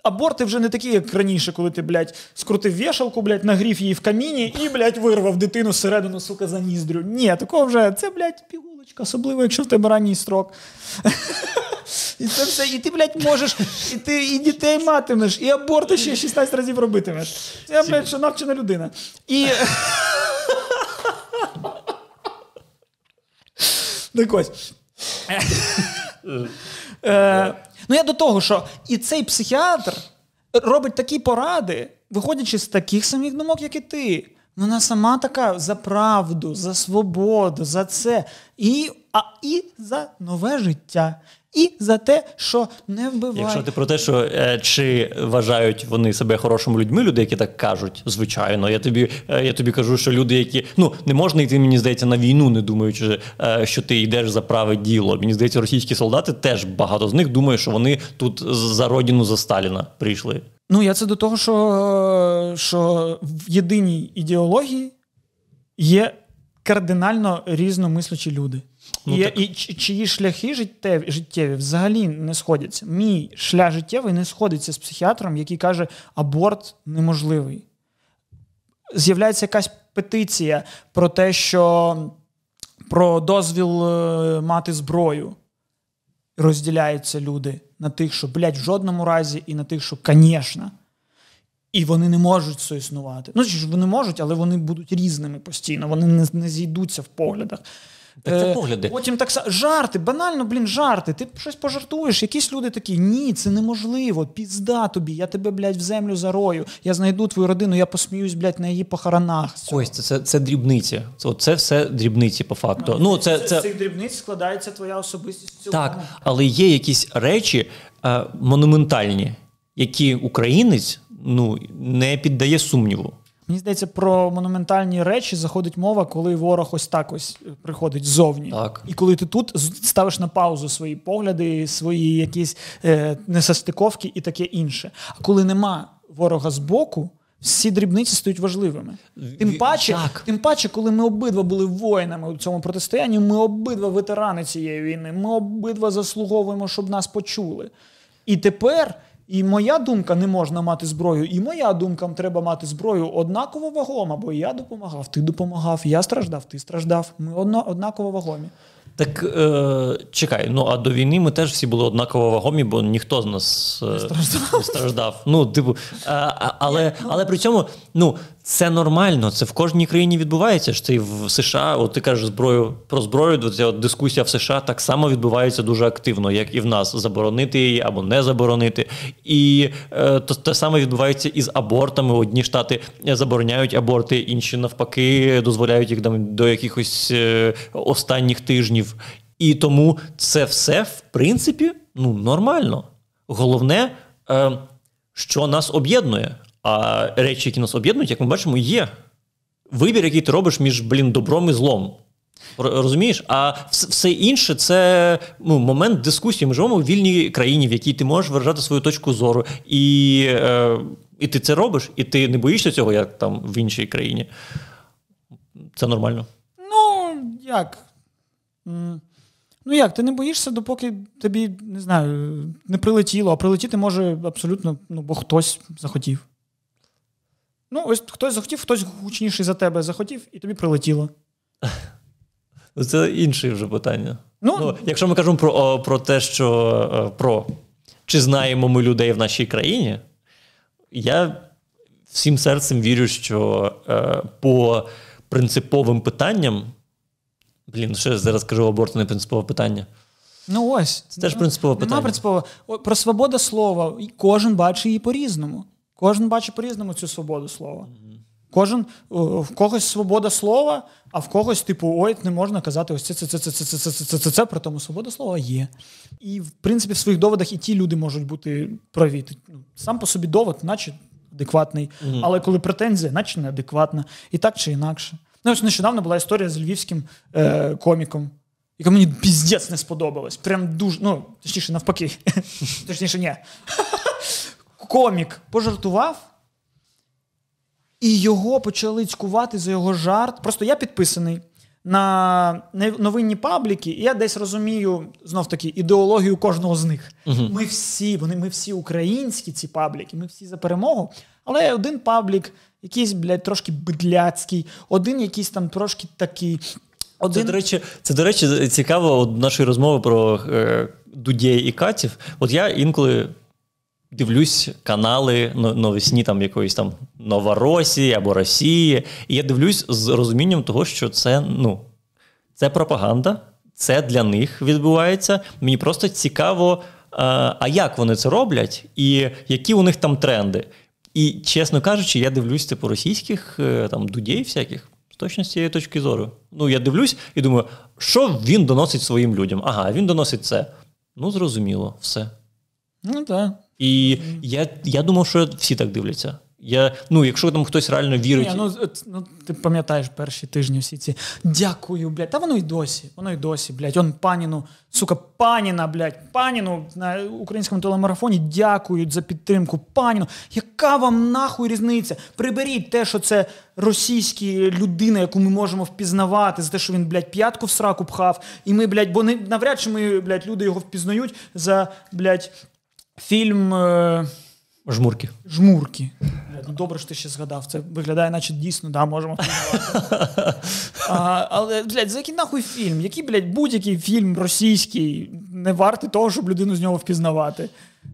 Аборти вже не такі, як раніше, коли ти, блядь, скрутив вішалку, блядь, нагрів її в каміні і, блядь, вирвав дитину зсередину, сука, за ніздрю. Ні, такого вже це, блядь, пігулочка, особливо, якщо в тебе ранній строк. І це все, і ти, блядь, можеш, і ти і дітей матимеш, і аборти ще 16 разів робитимеш. Це, блядь, що навчена людина. І. Так ось. Е, ну, я до того, що і цей психіатр робить такі поради, виходячи з таких самих думок, як і ти. Вона сама така за правду, за свободу, за це, і, а і за нове життя, і за те, що не вбиває. Якщо ти про те, що е, чи вважають вони себе хорошими людьми, люди, які так кажуть, звичайно. Я тобі, е, я тобі кажу, що люди, які ну не можна йти, мені здається, на війну, не думаючи, е, що ти йдеш за праве діло. Мені здається, російські солдати теж багато з них думають, що вони тут за родину за Сталіна прийшли. Ну, я це до того, що, що в єдиній ідеології є кардинально різномислячі люди. Ну, і, так- і чи- чиї шляхи життєві, життєві взагалі не сходяться. Мій шлях життєвий не сходиться з психіатром, який каже, аборт неможливий. З'являється якась петиція про те, що про дозвіл е, мати зброю розділяються люди на тих, що, блядь, в жодному разі, і на тих, що, звісно. І вони не можуть соіснувати. Ну, чи ж вони можуть, але вони будуть різними постійно, вони не, не зійдуться в поглядах. Так це Е, погляди. Потім так само жарти, банально, блін, жарти. Ти щось пожартуєш. Якісь люди такі, ні, це неможливо. Пізда тобі, я тебе, блядь, в землю зарою. Я знайду твою родину, я посміюсь, блядь, на її похоронах. Ось це, це, це дрібниці. Це, це все дрібниці по факту. Ну, це, З це, цих дрібниць складається твоя особистість. в цілому. Так, але є якісь речі е, монументальні, які українець ну, не піддає сумніву. Мені здається, про монументальні речі заходить мова, коли ворог ось так ось приходить ззовні. Так. І коли ти тут ставиш на паузу свої погляди, свої якісь е, несостиковки і таке інше. А коли нема ворога збоку, всі дрібниці стають важливими. Тим паче, так. тим паче, коли ми обидва були воїнами у цьому протистоянні, ми обидва ветерани цієї війни, ми обидва заслуговуємо, щоб нас почули. І тепер. І моя думка не можна мати зброю, і моя думка треба мати зброю однаково вагома, бо я допомагав, ти допомагав, я страждав, ти страждав. Ми одно, однаково вагомі. Так е, чекай, ну а до війни ми теж всі були однаково вагомі, бо ніхто з нас е, страждав. не страждав. Ну, типу, а, а, але, але при цьому ну, це нормально, це в кожній країні відбувається. Це і в США, от ти кажеш зброю про зброю, ця от дискусія в США так само відбувається дуже активно, як і в нас заборонити її або не заборонити. І е, то те саме відбувається і з абортами. Одні штати забороняють аборти, інші навпаки дозволяють їх там до якихось е, останніх тижнів. І тому це все, в принципі, ну, нормально. Головне, е, що нас об'єднує. А речі, які нас об'єднують, як ми бачимо, є. Вибір, який ти робиш між блін, добром і злом. Розумієш? А все інше це ну, момент дискусії. Ми живемо в вільній країні, в якій ти можеш виражати свою точку зору. І е, і ти це робиш, і ти не боїшся цього, як там в іншій країні. Це нормально. Ну, як? Ну як, ти не боїшся, допоки тобі не знаю, не прилетіло, а прилетіти може абсолютно, ну, бо хтось захотів. Ну, ось хтось захотів, хтось гучніший за тебе захотів, і тобі прилетіло. Ну, це інше вже питання. Ну, ну Якщо ми кажемо про про те, що е, про чи знаємо ми людей в нашій країні, я всім серцем вірю, що е, по принциповим питанням. Блін, я зараз кажу, аборт не принципове питання. Ну ось. Це теж принципове питання. Нема принципово. Про свободу слова. Кожен бачить її по-різному. Кожен бачить по-різному цю свободу слова. Кожен в когось свобода слова, а в когось, типу, ой, не можна казати ось це, це, це, це, це, це, це, це, це, це, при тому свобода слова є. І, в принципі, в своїх доводах і ті люди можуть бути праві. Сам по собі довод, наче адекватний, mm-hmm. але коли претензія, наче неадекватна. І так чи інакше. Ну, ось нещодавно була історія з львівським е, коміком, яка мені піздець не сподобалась. Прям дуже, ну, точніше, навпаки. Точніше, ні комік пожартував, і його почали цькувати за його жарт. Просто я підписаний на новинні пабліки, і я десь розумію знов таки ідеологію кожного з них. Угу. Ми всі, вони, ми всі українські, ці пабліки, ми всі за перемогу. Але один паблік, якийсь, блядь, трошки бедляцький, один якийсь там трошки такий. Один... Це, до речі, це, до речі, цікаво от нашої розмови про е, Дудєй і Катів. От я інколи дивлюсь канали навесні там якоїсь там Новоросії або Росії. І я дивлюсь з розумінням того, що це ну, це пропаганда, це для них відбувається. Мені просто цікаво, а як вони це роблять, і які у них там тренди. І, чесно кажучи, я дивлюсь типу російських е, там дудей всяких. Точно з цієї точки зору. Ну, я дивлюсь і думаю, що він доносить своїм людям? Ага, він доносить це. Ну, зрозуміло, все. Ну так. І я я думав, що всі так дивляться. Я, Ну, Якщо там хтось реально вірить. Ні, ну, ну, Ти пам'ятаєш перші тижні всі ці дякую, блядь. Та воно й досі, воно й досі, блядь. Он паніну, сука, паніна, блядь, паніну на українському телемарафоні дякують за підтримку. Паніну. Яка вам нахуй різниця? Приберіть те, що це російські людина, яку ми можемо впізнавати, за те, що він, блядь, п'ятку в сраку пхав. І ми, блядь, бо не навряд чи ми, блядь, люди його впізнають за, блядь, Фільм. Е... Жмурки. Жмурки. Ну, Добре, що ти ще згадав. Це виглядає, наче дійсно, да, можемо а, Але, блядь, за який нахуй фільм? Який, блядь, будь-який фільм російський не вартий того, щоб людину з нього впізнавати.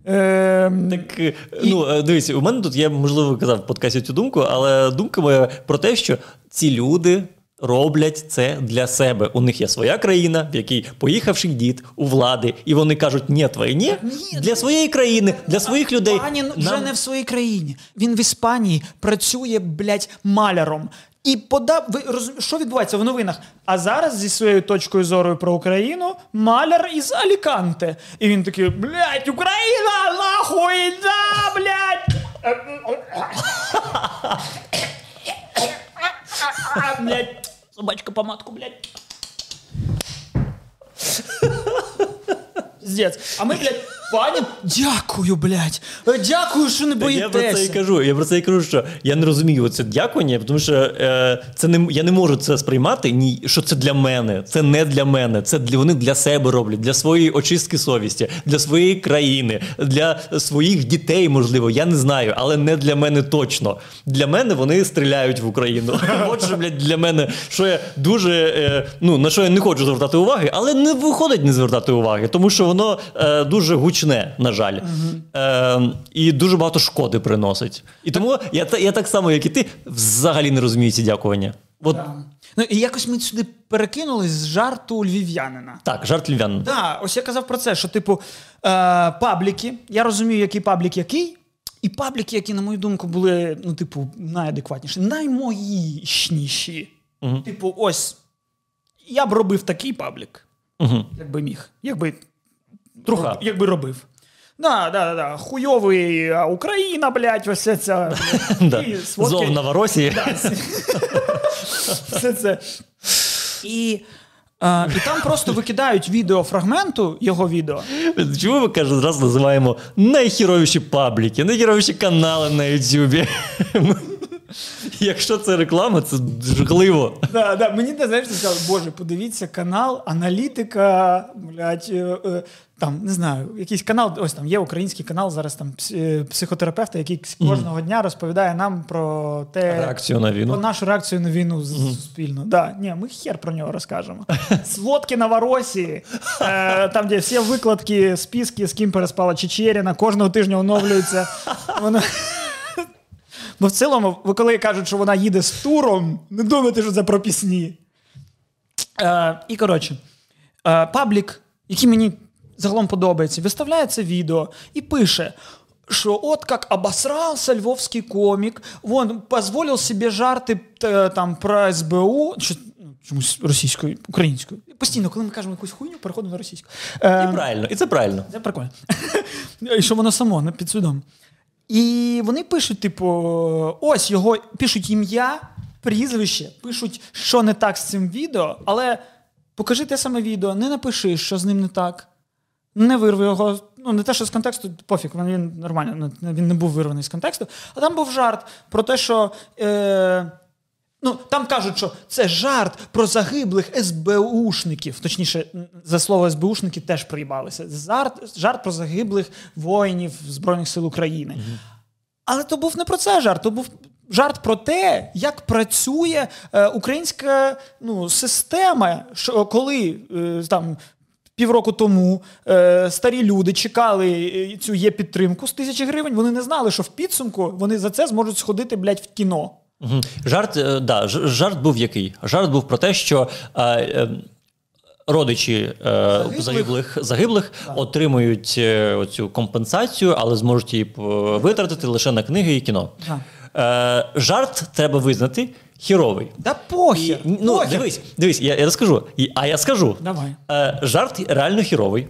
Е, так, і... ну, е, дивіться, у мене тут я, можливо, казав в подкасті цю думку, але думка моя про те, що ці люди роблять це для себе. У них є своя країна, в якій поїхавши дід у влади, і вони кажуть, ні, війні для своєї країни, для своїх людей. Панін Нам... вже не в своїй країні. Він в Іспанії працює, блядь, маляром. І подав ви роз... що відбувається в новинах? А зараз зі своєю точкою зору про Україну маляр із Аліканте. І він такий, блядь, Україна, нахуй, да, блядь! блядь. Собачка помадку, блядь. Пиздец. А мы, блядь, Пані, дякую, блядь. Дякую, що не боїтеся. Я про це і кажу. Я про це і кажу, що я не розумію це дякування, тому що е, це не я не можу це сприймати. Ні, що це для мене. Це не для мене. Це для вони для себе роблять, для своєї очистки совісті, для своєї країни, для своїх дітей, можливо. Я не знаю, але не для мене точно. Для мене вони стріляють в Україну. От що, блядь, для мене, що я дуже е, ну на що я не хочу звертати уваги, але не виходить не звертати уваги, тому що воно е, дуже гучне, на жаль, uh е, і дуже багато шкоди приносить. І тому я я так само, як і ти, взагалі не розумію ці дякування. От... Ну і якось ми сюди перекинулись з жарту львів'янина. Так, жарт львів'янина. Да, ось я казав про це, що, типу, е, пабліки, я розумію, який паблік який. І пабліки, які, на мою думку, були, ну, типу, найадекватніші, наймоїшніші. Угу. Типу, ось я б робив такий паблік, угу. якби міг. Якби Труха. якби робив. Да, да, да. Хуйовий Україна, блядь, ось це. Зов Новоросії. Все це. І а, І там просто викидають відео фрагменту його відео. Чому ми каже, зразу називаємо найхіровіші пабліки, найхіровіші канали на Ютубі? Якщо це реклама, це жахливо. Да, да. Мені не знаєш, сказали, боже, подивіться канал, аналітика, блядь, е, е, там не знаю, якийсь канал. Ось там є український канал зараз там е, психотерапевта, який кожного дня розповідає нам про те реакцію на війну. Про нашу реакцію на війну mm суспільно. Да, ні, ми хер про нього розкажемо. Сводки Новоросії, е, там, де всі викладки, списки, з ким переспала Чечеріна, кожного тижня оновлюються. Воно. Бо в цілому, ви коли кажуть, що вона їде з туром, не думайте, що це про пісні. Е, І коротше, е, паблік, який мені загалом подобається, виставляє це відео і пише. Що от как обосрался львовський комік, вон позволив собі жарти е, там про СБУ, ну, чомусь російською, українською. Постійно, коли ми кажемо якусь хуйню, переходимо на російську. Е, і правильно, і це правильно. Це прикольно. І що воно само не підсвідомо. І вони пишуть, типу, ось його пишуть ім'я, прізвище, пишуть, що не так з цим відео, але покажи те саме відео, не напиши, що з ним не так. Не вирви його, ну не те, що з контексту, пофіг, він нормально, він не був вирваний з контексту. А там був жарт про те, що е, Ну, там кажуть, що це жарт про загиблих СБУшників. Точніше, за слово СБУшники теж приїбалися. Жарт, жарт про загиблих воїнів Збройних сил України. Угу. Але то був не про це жарт, то був жарт про те, як працює е, українська ну, система, що коли е, там. Півроку тому е, старі люди чекали е, цю є підтримку з тисячі гривень. Вони не знали, що в підсумку вони за це зможуть сходити блядь, в кіно. Угу. Жарт е, да, жарт був який? Жарт був про те, що е, е, родичі е, загиблих загиблих, загиблих отримують е, оцю компенсацію, але зможуть її витратити лише на книги і кіно. Е, Жарт треба визнати. Хіровий. Да похер. І, ну, похер. Дивись, дивись, я я розкажу. А я скажу. Давай. Е, Жарт реально хіровий.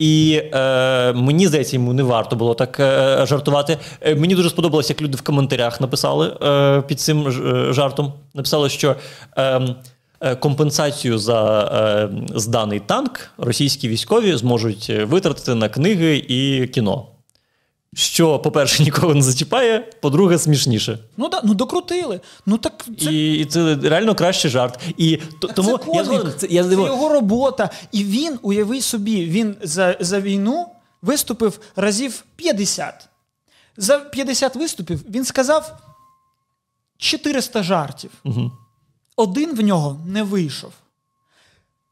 І е, мені здається, йому не варто було так е, жартувати. Е, мені дуже сподобалось, як люди в коментарях написали е, під цим е, жартом. Написали, що ем, е, компенсацію за е, зданий танк російські військові зможуть витратити на книги і кіно. Що, по-перше, нікого не зачіпає, по-друге, смішніше. Ну да, ну докрутили. Ну так це... І, і це реально кращий жарт. І так тому це я згоден, це, я це його робота. І він, уяви собі, він за, за війну виступив разів 50. За 50 виступів він сказав 400 жартів. Угу. Один в нього не вийшов.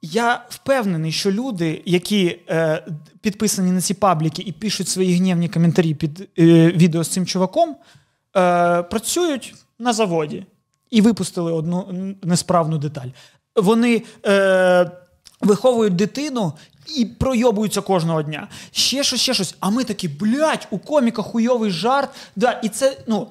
Я впевнений, що люди, які е, підписані на ці пабліки і пишуть свої гнівні коментарі під е, відео з цим чуваком, е, працюють на заводі і випустили одну несправну деталь. Вони е, виховують дитину і пройобуються кожного дня. Ще щось, ще щось. А ми такі, блядь, у коміка хуйовий жарт. Да, І це, ну.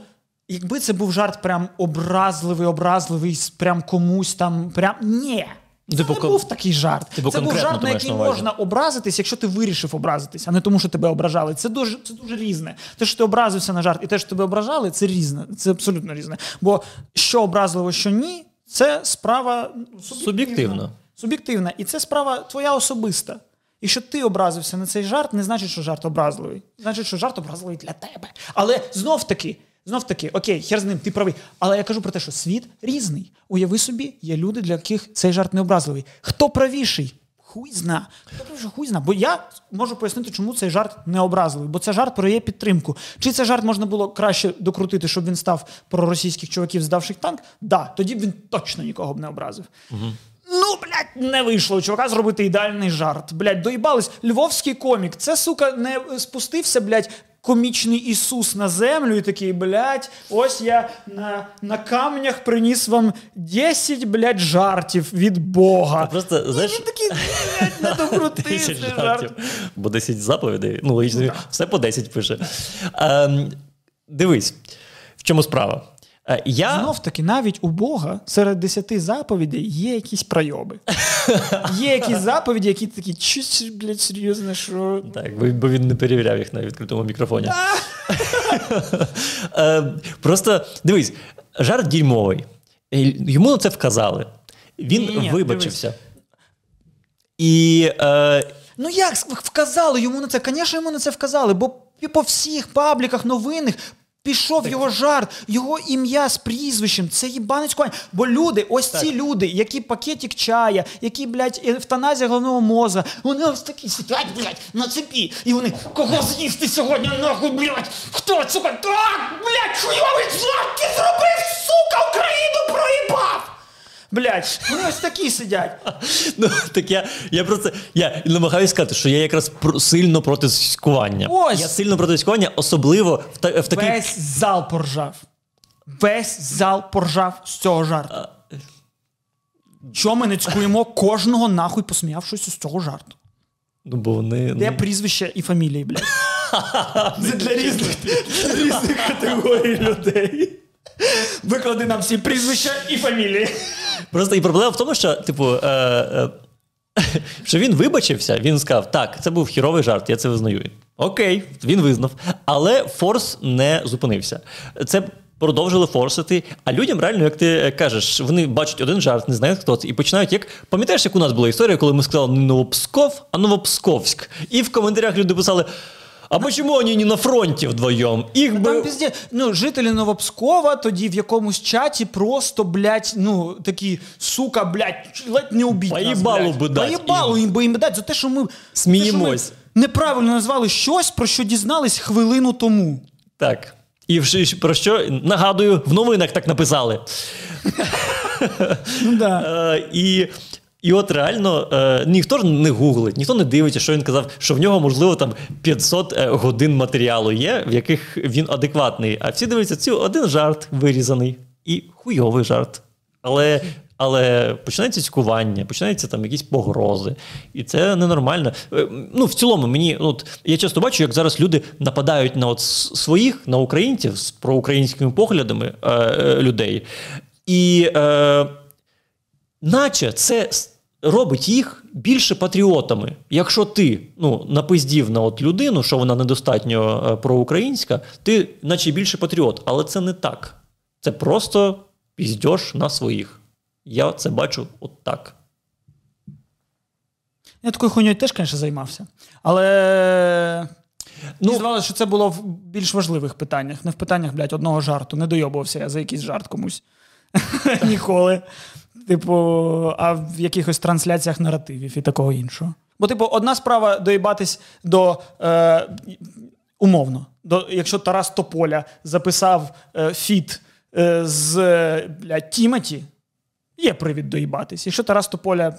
Якби це був жарт прям образливий, образливий, прям комусь там. прям... Ні. Це типу, не був такий жарт. Типу, це був жарт, на який можна образитись, якщо ти вирішив образитись, а не тому, що тебе ображали. Це дуже це дуже різне. Те, що ти образився на жарт, і те, що тебе ображали, це різне. Це абсолютно різне. Бо що образливо, що ні, це справа суб'єктивна. Суб'єктивна. І це справа твоя особиста. Якщо ти образився на цей жарт, не значить, що жарт образливий. Значить, що жарт образливий для тебе. Але знов таки, знов таки, окей, хер з ним, ти правий. Але я кажу про те, що світ різний. Уяви собі, є люди, для яких цей жарт не образливий. Хто правіший? Хуй зна. Хто правіший? Хуй зна. Бо я можу пояснити, чому цей жарт не образливий. Бо це жарт про її підтримку. Чи цей жарт можна було краще докрутити, щоб він став про російських чуваків, здавших танк? Да, тоді б він точно нікого б не образив. Угу. Ну, блядь, не вийшло у чувака зробити ідеальний жарт. Блядь, доїбались. Львовський комік. Це, сука, не спустився, блядь, комічний Ісус на землю і такий, блядь, ось я на на камнях приніс вам 10, блядь, жартів від Бога. Просто, знаєш... Такий, блядь, не докрути жарт. Бо 10 заповідей, ну, логічно, все по 10 пише. Ем, Дивись, в чому справа? Е, я... Знов таки, навіть у Бога серед десяти заповідей є якісь пройоби. Є якісь заповіді, які такі, чуть, блядь, серйозно, що. Так, бо він не перевіряв їх на відкритому мікрофоні. Е, просто дивись, жарт діймовий. Йому на це вказали. Він вибачився. І, е... Ну як вказали йому на це? Звісно, йому на це вказали, бо по всіх пабліках новинних Пішов його жарт, його ім'я з прізвищем, це їбанець конь. Бо люди, ось ці люди, які пакетик чая, які, блядь, евтаназія головного мозга, вони ось такі сидять, блядь, на цепі. І вони кого з'їсти сьогодні, нахуй, блядь? Хто, сука? Так, блядь, хуйовий жарт ти зробив, сука, Україну проїбав! Блять, вони ось такі сидять. Ну, так я я просто я намагаюся сказати, що я якраз сильно проти сіськування. Ось. Я сильно проти сіськування, особливо в та, в такий... Весь зал поржав. Весь зал поржав з цього жарту. Чому ми не цькуємо кожного нахуй посміявшись з цього жарту? Ну, бо вони... Де ну... прізвище і фамілії, блядь. Це для різних, для різних категорій людей. Виклади нам всі прізвища і фамілії. Просто і проблема в тому, що, типу, е, е, що він вибачився, він сказав: так, це був хуйовий жарт, я це визнаю. Окей, він визнав. Але Форс не зупинився. Це. Продовжили форсити, а людям реально, як ти кажеш, вони бачать один жарт, не знають, хто це, і починають як. Пам'ятаєш, як у нас була історія, коли ми сказали не Новопсков, а Новопсковськ. І в коментарях люди писали: а почему они не на фронте вдвоём? Їх би... Там пізде, ну, жителі Новопскова тоді в якомусь чаті просто, блядь, ну, такі, сука, блядь, ледь не убіть Поїбалу би дать. Поїбалу їм би їм дать за те, що ми... Сміємось. Те, що ми неправильно назвали щось, про що дізнались хвилину тому. Так. І про що нагадую, в новинах так написали. Ну, да. Е, і і от реально е, ніхто ж не гуглить, ніхто не дивиться, що він казав, що в нього, можливо, там 500 е, годин матеріалу є, в яких він адекватний. А всі дивляться, цю один жарт вирізаний і хуйовий жарт. Але але починається цькування, починаються там якісь погрози. І це ненормально. Е, ну, В цілому, мені от я часто бачу, як зараз люди нападають на от своїх, на українців з проукраїнськими поглядами е, е, людей. І. Е, Наче це робить їх більше патріотами. Якщо ти ну, напиздів на от людину, що вона недостатньо е, проукраїнська, ти наче більше патріот. Але це не так. Це просто піздьош на своїх. Я це бачу от так. Я такою хуйньою теж, звісно, займався. Але. Ну, Мені здавалося, що це було в більш важливих питаннях. Не в питаннях, блядь, одного жарту. Не дойобувався я за якийсь жарт комусь. Ніколи. Типу, а в якихось трансляціях наративів і такого іншого. Бо, типу, одна справа доїбатись до е, умовно, до, якщо Тарас Тополя записав е, фіт е, з блядь, Тімоті, є привід доїбатись. Якщо Тарас Тополя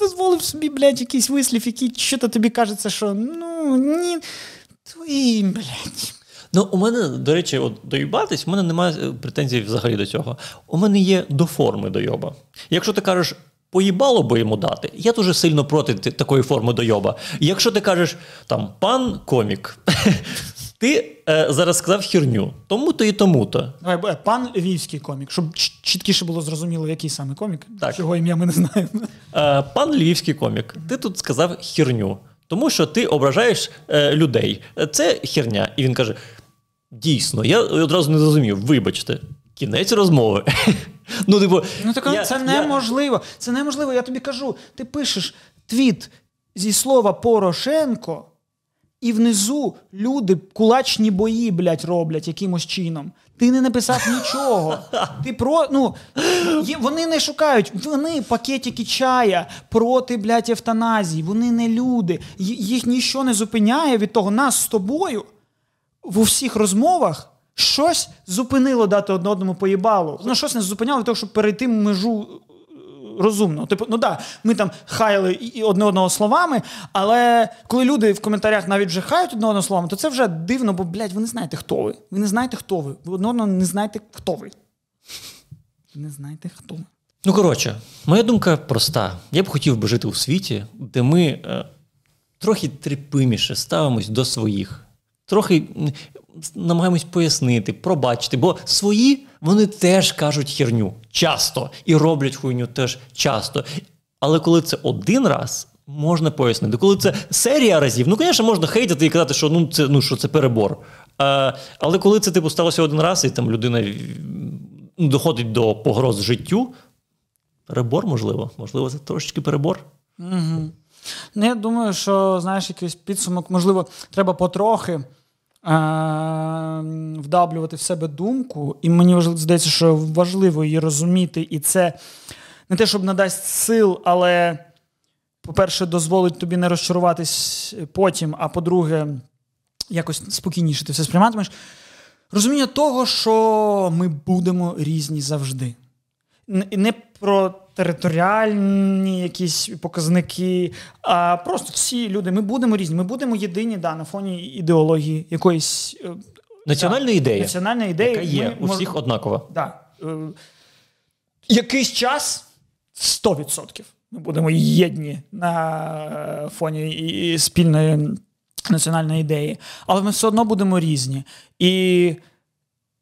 дозволив собі, блядь, якийсь вислів, який що-то тобі кажеться, що ну ні, твої, блядь. Ну, у мене, до речі, от доїбатись, у мене немає е, претензій взагалі до цього. У мене є до форми дойоба. Якщо ти кажеш, поїбало би йому дати, я дуже сильно проти такої форми дойоба. Якщо ти кажеш, там, пан комік, ти е, зараз сказав херню, тому-то і тому-то. Давай, пан львівський комік, щоб чіткіше було зрозуміло, який саме комік, так. чого ім'я ми не знаємо. Е, пан львівський комік, ти тут сказав херню. Тому що ти ображаєш е, людей. Це херня. І він каже: Дійсно, я одразу не зрозумів. Вибачте, кінець розмови. Ну, типу, ну так я, Це неможливо. Це неможливо. Я тобі кажу, ти пишеш твіт. зі слова Порошенко, і внизу люди кулачні бої, блядь, роблять якимось чином. Ти не написав нічого. Ти про ну є, вони не шукають. Вони пакетики чая проти блядь, евтаназії. Вони не люди. Їх нічого не зупиняє від того. Нас з тобою в усіх розмовах щось зупинило дати одне одному поїбалу. Ну, щось не зупиняло від того, щоб перейти межу розумно. Типу, ну да, ми там хаяли і одне одного словами, але коли люди в коментарях навіть вже хають одне одного словами, то це вже дивно, бо, блядь, ви не знаєте, хто ви. Ви не знаєте, хто ви. Ви одне одного не знаєте, хто ви. Ви не знаєте, хто ви. Ну, коротше, моя думка проста. Я б хотів би жити у світі, де ми е, трохи терпиміше ставимось до своїх, трохи намагаємось пояснити, пробачити, бо свої вони теж кажуть херню часто і роблять хуйню теж часто. Але коли це один раз, можна пояснити. Коли це серія разів, ну, звісно, можна хейтити і казати, що ну це ну, що це перебор. А, Але коли це типу сталося один раз, і там людина доходить до погроз життю, перебор, можливо, можливо, це трошечки перебор. Угу. Ну, Я думаю, що знаєш, якийсь підсумок, можливо, треба потрохи. Ем, вдавлювати в себе думку, і мені здається, що важливо її розуміти, і це не те, щоб надасть сил, але, по-перше, дозволить тобі не розчаруватись потім, а по-друге, якось спокійніше ти все сприйматимеш. Розуміння того, що ми будемо різні завжди. Не про територіальні якісь показники, а просто всі люди. Ми будемо різні, ми будемо єдині да, на фоні ідеології якоїсь е, національної ідеї, національна ідея, яка є ми, у всіх мож... однакова. Да. Е, якийсь час 100% ми будемо єдні на фоні і спільної національної ідеї, але ми все одно будемо різні. І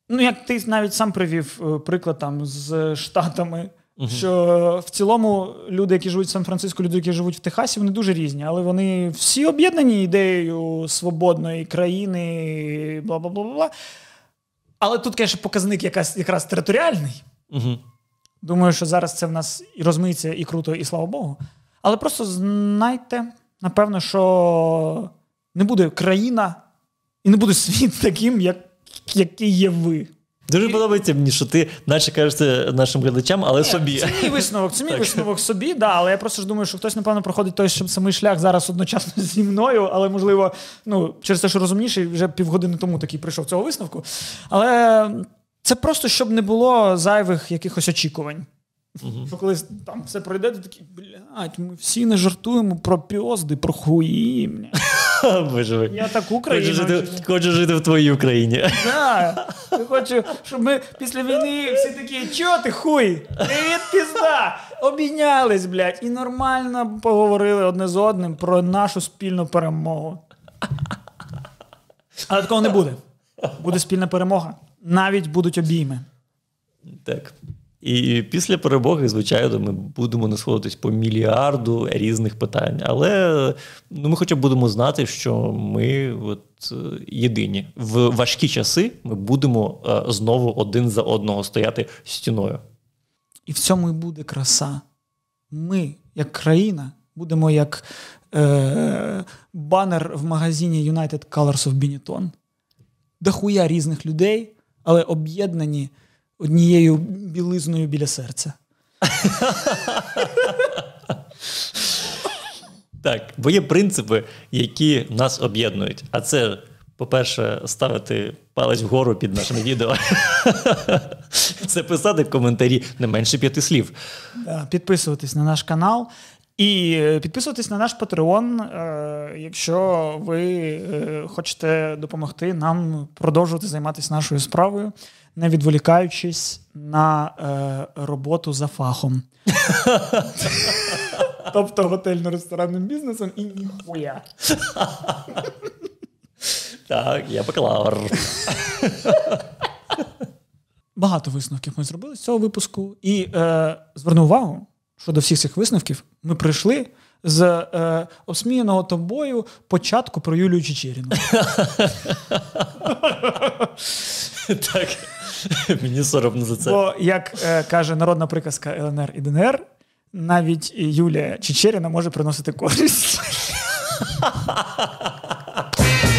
ну, як ти навіть сам привів е, приклад там з Штатами. Угу. Що в цілому люди, які живуть в Сан-Франциско, люди, які живуть в Техасі, вони дуже різні, але вони всі об'єднані ідеєю свободної країни, бла бла бла бла. Але тут, звісно, показник якраз, якраз територіальний. Угу. Думаю, що зараз це в нас і розмиється, і круто, і слава Богу. Але просто знайте, напевно, що не буде країна і не буде світ таким, як, який є ви. Дуже подобається мені, що ти наче кажеш це нашим глядачам, але Ні, собі. Це мій висновок, це мій висновок собі, да, але я просто ж думаю, що хтось, напевно, проходить той самий шлях зараз одночасно зі мною, але, можливо, ну, через те, що розумніший, вже півгодини тому такий прийшов цього висновку. Але це просто щоб не було зайвих якихось очікувань. Угу. Що коли там все пройде, ти такий, блядь, ми всі не жартуємо про піозди, про хуї. Боже Я таку країну. Хочу жити, хочу жити в твоїй Україні. Да. Я хочу, щоб ми після війни всі такі, чого ти хуй? Привіт, пізда! Обійнялись, блядь, і нормально поговорили одне з одним про нашу спільну перемогу. Але такого не буде. Буде спільна перемога. Навіть будуть обійми. Так. І після перемоги, звичайно, ми будемо не сходитись по мільярду різних питань. Але ну, ми хоча б будемо знати, що ми от, е, єдині. В важкі часи ми будемо е, знову один за одного стояти стіною. І в цьому і буде краса. Ми, як країна, будемо як е, банер в магазині United Colors of Benetton. Дохуя різних людей, але об'єднані однією білизною біля серця. Так, бо є принципи, які нас об'єднують. А це, по-перше, ставити палець вгору під нашими відео. Це писати коментарі не менше п'яти слів. Підписуватись на наш канал. І підписуйтесь на наш Patreon, е, якщо ви е, хочете допомогти нам продовжувати займатися нашою справою не відволікаючись на е, роботу за фахом. Тобто готельно-ресторанним бізнесом і ніхуя. Так, я бакалавр. Багато висновків ми зробили з цього випуску. І е, зверну увагу, що до всіх цих висновків ми прийшли з е, обсміяного тобою початку про Юлію Чечеріну. Так. Мені соромно за це. Бо, як е, каже народна приказка ЛНР і ДНР, навіть Юлія Чечеріна може приносити користь.